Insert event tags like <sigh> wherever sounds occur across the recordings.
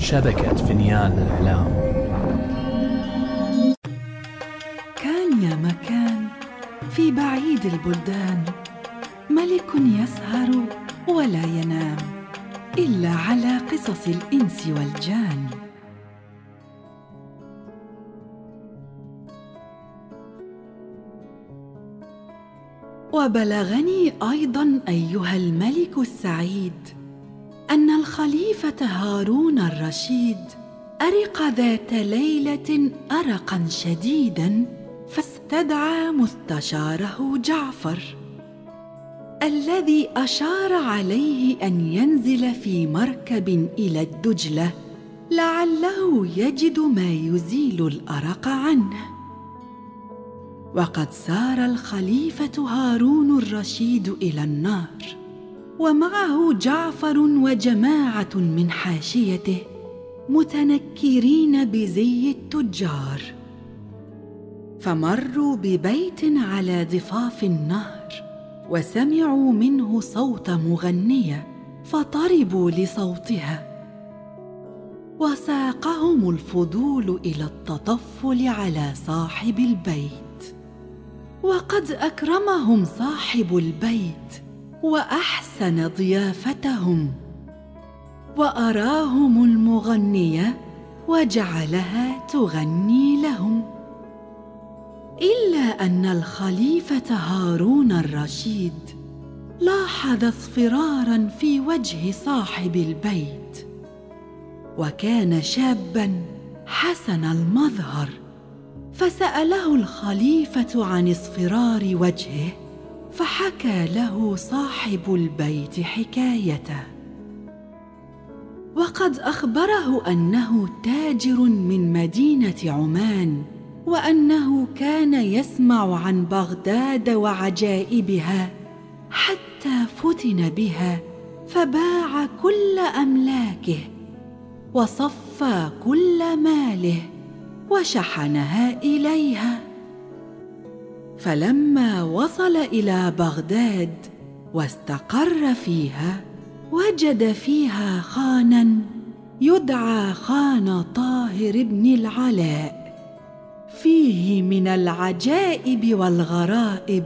شبكة فنيان الإعلام كان يا مكان في بعيد البلدان. ملك يسهر ولا ينام إلا على قصص الإنس والجان. وبلغني أيضا أيها الملك السعيد أن الخليفة هارون الرشيد أرق ذات ليلة أرقا شديدا فاستدعى مستشاره جعفر الذي أشار عليه أن ينزل في مركب إلى الدجلة لعله يجد ما يزيل الأرق عنه. وقد سار الخليفة هارون الرشيد إلى النار. ومعه جعفر وجماعة من حاشيته متنكرين بزي التجار. فمروا ببيت على ضفاف النهر وسمعوا منه صوت مغنيه فطربوا لصوتها. وساقهم الفضول إلى التطفل على صاحب البيت. وقد أكرمهم صاحب البيت وأحسن ضيافتهم وأراهم المغنيه وجعلها تغني لهم. إلا أن الخليفة هارون الرشيد لاحظ اصفرارا في وجه صاحب البيت وكان شابا حسن المظهر فسأله الخليفة عن اصفرار وجهه. فحكى له صاحب البيت حكايته. وقد أخبره أنه تاجر من مدينة عمان وأنه كان يسمع عن بغداد وعجائبها حتى فتن بها فباع كل أملاكه وصفى كل ماله وشحنها إليها. فلما وصل إلى بغداد واستقر فيها وجد فيها خانا يدعى خان طاهر بن العلاء. فيه من العجائب والغرائب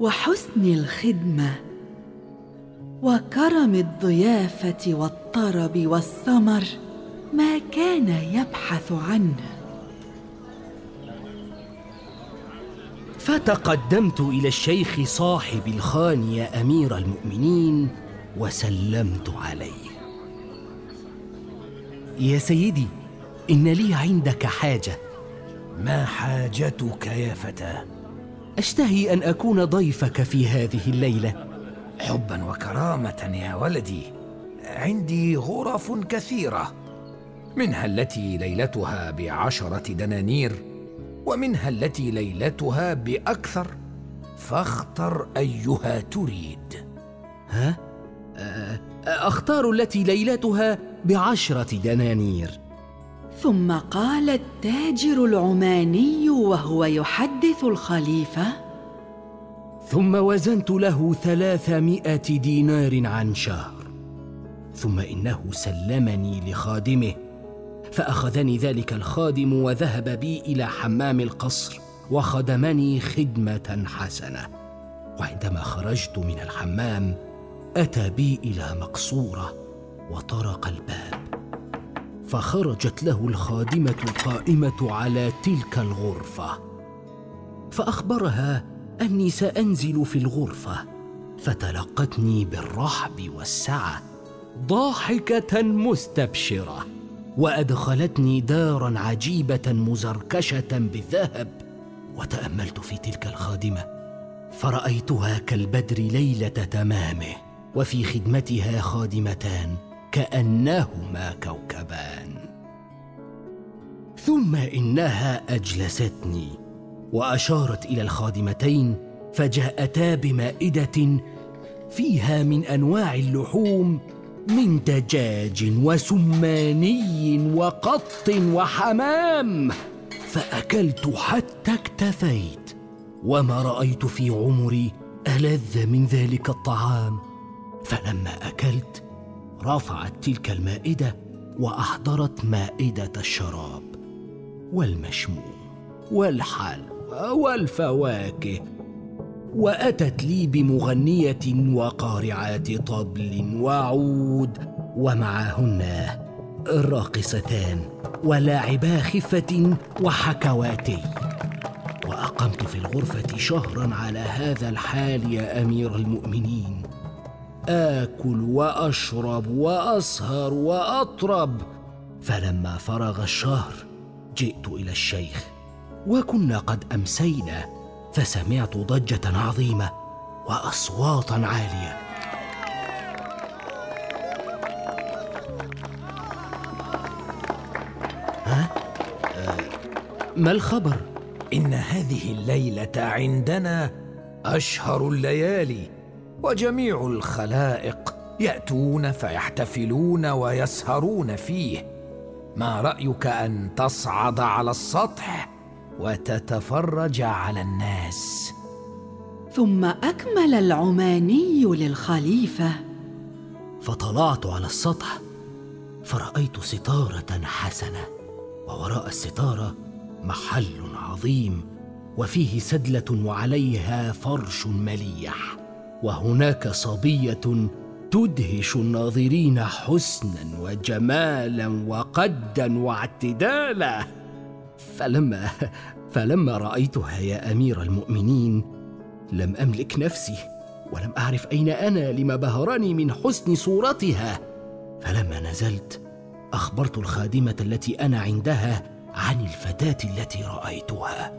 وحسن الخدمة وكرم الضيافة والطرب والثمر ما كان يبحث عنه. فتقدمت إلى الشيخ صاحب الخان يا أمير المؤمنين وسلمت عليه. يا سيدي إن لي عندك حاجة. ما حاجتك يا فتى أشتهي أن أكون ضيفك في هذه الليلة. حبا وكرامة يا ولدي. عندي غرف كثيرة منها التي ليلتها بعشرة دنانير. ومنها التي ليلتها بأكثر فاختر أيها تريد. ها؟ أختار التي ليلتها بعشرة دنانير. ثم قال التاجر العماني وهو يحدث الخليفة ثم وزنت له ثلاثمائة دينار عن شهر ثم إنه سلمني لخادمه. فأخذني ذلك الخادم وذهب بي إلى حمام القصر وخدمني خدمة حسنة. وعندما خرجت من الحمام أتى بي إلى مقصورة وطرق الباب. فخرجت له الخادمة القائمه على تلك الغرفة. فأخبرها أني سأنزل في الغرفة. فتلقتني بالرحب والسعة ضاحكة مستبشرة. وأدخلتني دارا عجيبة مزركشة بالذهب. وتأملت في تلك الخادمة فرأيتها كالبدر ليلة تمامه وفي خدمتها خادمتان كأنهما كوكبان. ثم إنها أجلستني وأشارت إلى الخادمتين فجاءتا بمائدة فيها من أنواع اللحوم من دجاج وسماني وقط وحمام فأكلت حتى اكتفيت وما رأيت في عمري ألذ من ذلك الطعام. فلما أكلت رفعت تلك المائدة وأحضرت مائدة الشراب والمشموم والحلوى والفواكه وأتت لي بمغنية وقارعات طبل وعود ومعهن الراقصتان ولاعبا خفة وحكواتي. وأقمت في الغرفة شهرا على هذا الحال يا أمير المؤمنين. آكل وأشرب وأسهر وأطرب. فلما فرغ الشهر جئت إلى الشيخ وكنا قد أمسينا فسمعت ضجة عظيمة وأصواتا عالية. ها؟ آه، ما الخبر؟ إن هذه الليلة عندنا أشهر الليالي وجميع الخلائق يأتون فيحتفلون ويسهرون فيه. ما رأيك أن تصعد على السطح؟ وتتفرج على الناس. ثم أكمل العماني للخليفة. فطلعت على السطح فرأيت ستارة حسنة ووراء الستارة محل عظيم وفيه سدلة وعليها فرش مليح وهناك صبية تدهش الناظرين حسنا وجمالا وقدا واعتدالا. فلما <laughs> فلما رأيتها يا أمير المؤمنين لم أملك نفسي ولم أعرف أين أنا لما بهرني من حسن صورتها. فلما نزلت أخبرت الخادمة التي أنا عندها عن الفتاة التي رأيتها.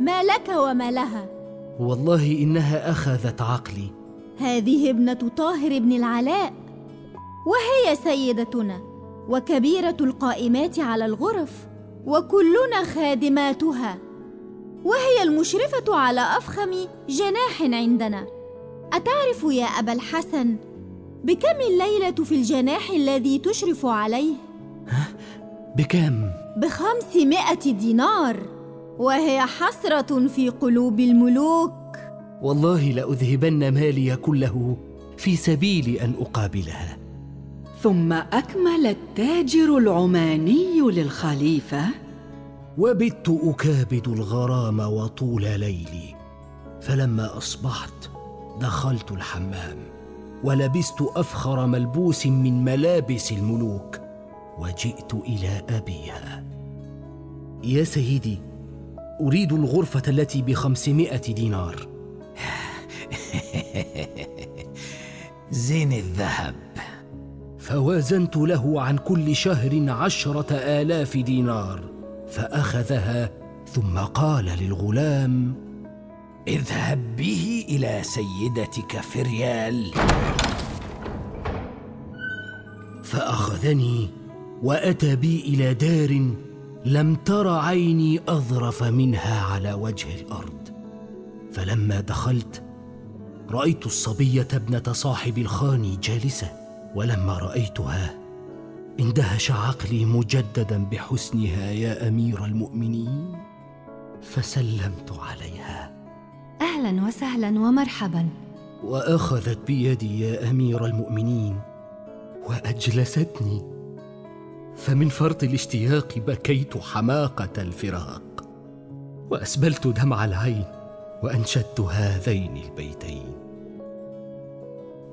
ما لك وما لها؟ والله إنها أخذت عقلي. هذه ابنة طاهر بن العلاء وهي سيدتنا وكبيرة القائمات على الغرف. وكلنا خادماتها. وهي المشرفة على أفخم جناح عندنا. أتعرف يا أبا الحسن بكم الليلة في الجناح الذي تشرف عليه؟ بكم؟ بخمسمائة دينار. وهي حسرة في قلوب الملوك. والله لأذهبن مالي كله في سبيل أن أقابلها. ثم أكمل التاجر العماني للخليفة. وبت أكابد الغرام وطول ليلي فلما أصبحت دخلت الحمام ولبست أفخر ملبوس من ملابس الملوك وجئت إلى أبيها. يا سيدي أريد الغرفة التي بخمسمائة دينار. <laughs> زين الذهب. فوازنت له عن كل شهر عشرة آلاف دينار فأخذها ثم قال للغلام اذهب به إلى سيدتك فريال. فأخذني وأتى بي إلى دار لم تر عيني أظرف منها على وجه الأرض فلما دخلت رأيت الصبية ابنة صاحب الخان جالسة ولما رأيتها اندهش عقلي مجددا بحسنها يا أمير المؤمنين. فسلمت عليها. أهلا وسهلا ومرحبا. وأخذت بيدي يا أمير المؤمنين وأجلستني. فمن فرط الاشتياق بكيت حماقة الفراق وأسبلت دمع العين وأنشدت هذين البيتين.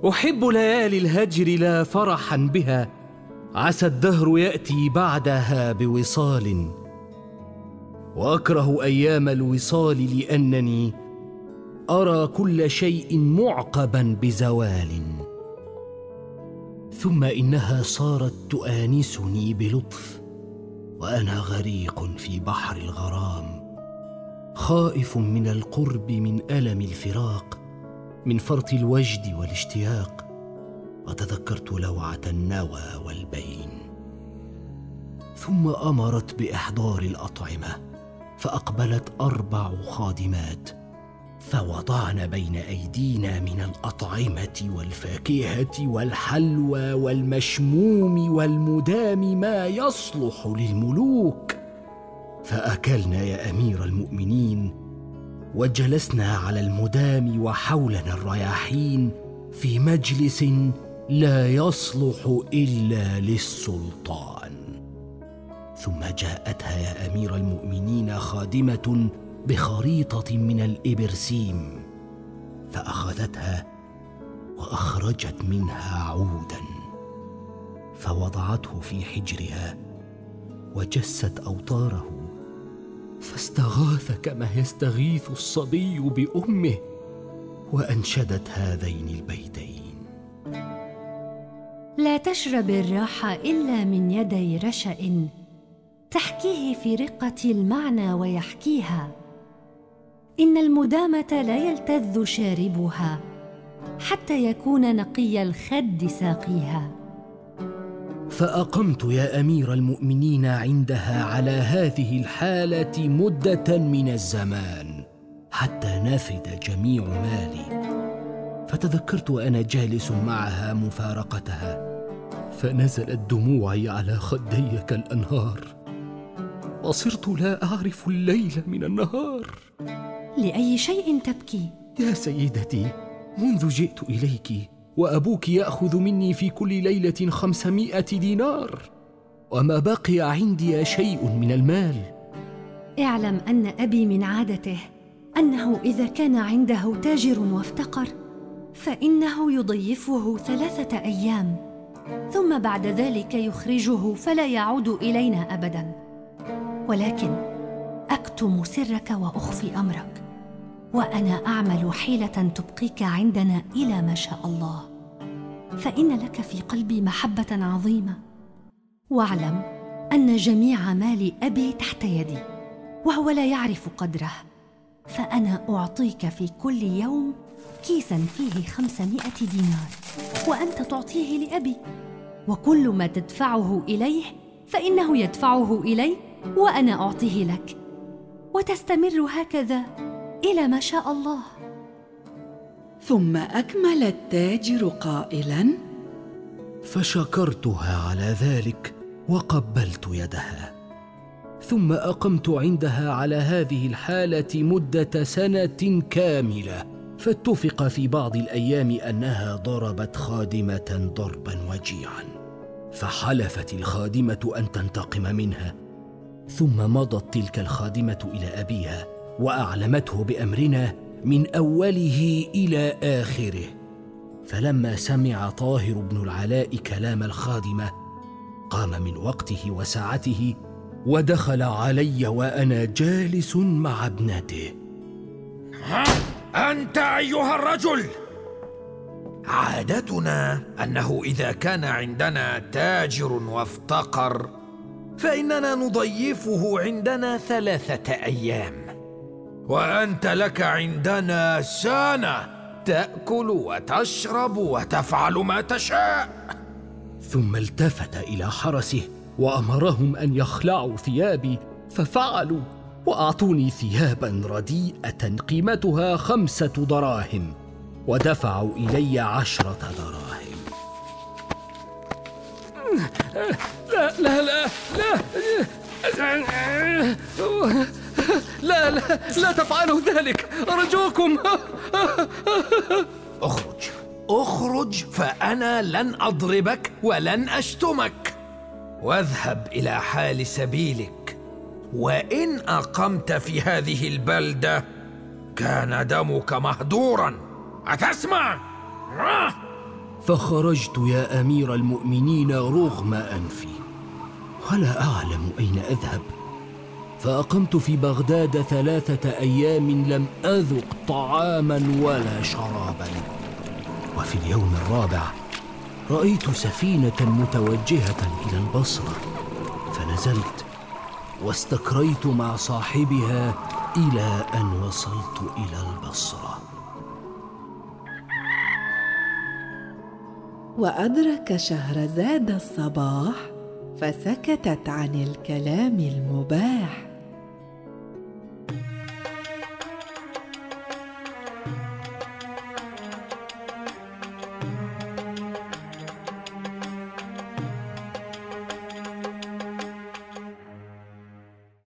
أحب ليالي الهجر لا فرحا بها. عسى الدهر يأتي بعدها بوصال. وأكره أيام الوصال لأنني أرى كل شيء معقبا بزوال. ثم إنها صارت تؤانسني بلطف وأنا غريق في بحر الغرام خائف من القرب من ألم الفراق. من فرط الوجد والاشتياق وتذكرت لوعة النوى والبين. ثم أمرت بإحضار الأطعمة فأقبلت أربع خادمات فوضعن بين أيدينا من الأطعمة والفاكهة والحلوى والمشموم والمدام ما يصلح للملوك. فأكلنا يا أمير المؤمنين وجلسنا على المدام وحولنا الرياحين في مجلس لا يصلح إلا للسلطان. ثم جاءتها يا أمير المؤمنين خادمة بخريطة من الإبرسيم فأخذتها وأخرجت منها عودا فوضعته في حجرها وجست أوتاره فاستغاث كما يستغيث الصبي بأمه وأنشدت هذين البيتين. لا تشرب الراحة إلا من يدي رشأ. تحكيه في رقة المعنى ويحكيها. إن المدامة لا يلتذ شاربها حتى يكون نقي الخد ساقيها. فأقمت يا أمير المؤمنين عندها على هذه الحالة مدة من الزمان حتى نفد جميع مالي. فتذكرت وأنا جالس معها مفارقتها فنزلت دموعي على خدي كالأنهار. وصرت لا أعرف الليل من النهار. لأي شيء تبكي؟ يا سيدتي منذ جئت إليك وأبوك يأخذ مني في كل ليلة خمسمائة دينار. وما بقي عندي شيء من المال. اعلم أن أبي من عادته أنه إذا كان عنده تاجر وافتقر فإنه يضيفه ثلاثة أيام ثم بعد ذلك يخرجه فلا يعود إلينا ابدا. ولكن أكتم سرك وأخفي أمرك. وأنا أعمل حيلة تبقيك عندنا إلى ما شاء الله. فإن لك في قلبي محبة عظيمة. واعلم أن جميع مال أبي تحت يدي وهو لا يعرف قدره. فأنا أعطيك في كل يوم كيسا فيه خمسمائة دينار وأنت تعطيه لأبي. وكل ما تدفعه إليه فإنه يدفعه إلي وأنا أعطيه لك. وتستمر هكذا إلى ما شاء الله. ثم أكمل التاجر قائلا فشكرتها على ذلك وقبلت يدها. ثم أقمت عندها على هذه الحالة مدة سنة كاملة. فاتفق في بعض الأيام أنها ضربت خادمة ضربا وجيعا. فحلفت الخادمة أن تنتقم منها. ثم مضت تلك الخادمة إلى أبيها. وأعلمته بأمرنا من أوله إلى آخره. فلما سمع طاهر بن العلاء كلام الخادمة قام من وقته وساعته ودخل علي وأنا جالس مع ابنته. ها أنت أيها الرجل! عادتنا أنه إذا كان عندنا تاجر وافتقر فإننا نضيفه عندنا ثلاثة أيام. وأنت لك عندنا سنه تأكل وتشرب وتفعل ما تشاء. ثم التفت إلى حرسه وأمرهم أن يخلعوا ثيابي ففعلوا وأعطوني ثيابا رديئة قيمتها خمسة دراهم ودفعوا إلي عشرة دراهم. لا لا لا لا. لا لا, لا تفعلوا ذلك. أرجوكم. أخرج. أخرج فأنا لن أضربك ولن أشتمك. واذهب إلى حال سبيلك. وإن أقمت في هذه البلدة كان دمك مهدورا. أتسمع؟ فخرجت يا أمير المؤمنين رغم أنفي. ولا أعلم أين أذهب. فأقمت في بغداد ثلاثة أيام لم أذق طعاما ولا شرابا. وفي اليوم الرابع رأيت سفينة متوجهة إلى البصرة. فنزلت واستكريت مع صاحبها إلى أن وصلت إلى البصرة. وأدرك شهرزاد الصباح فسكتت عن الكلام المباح.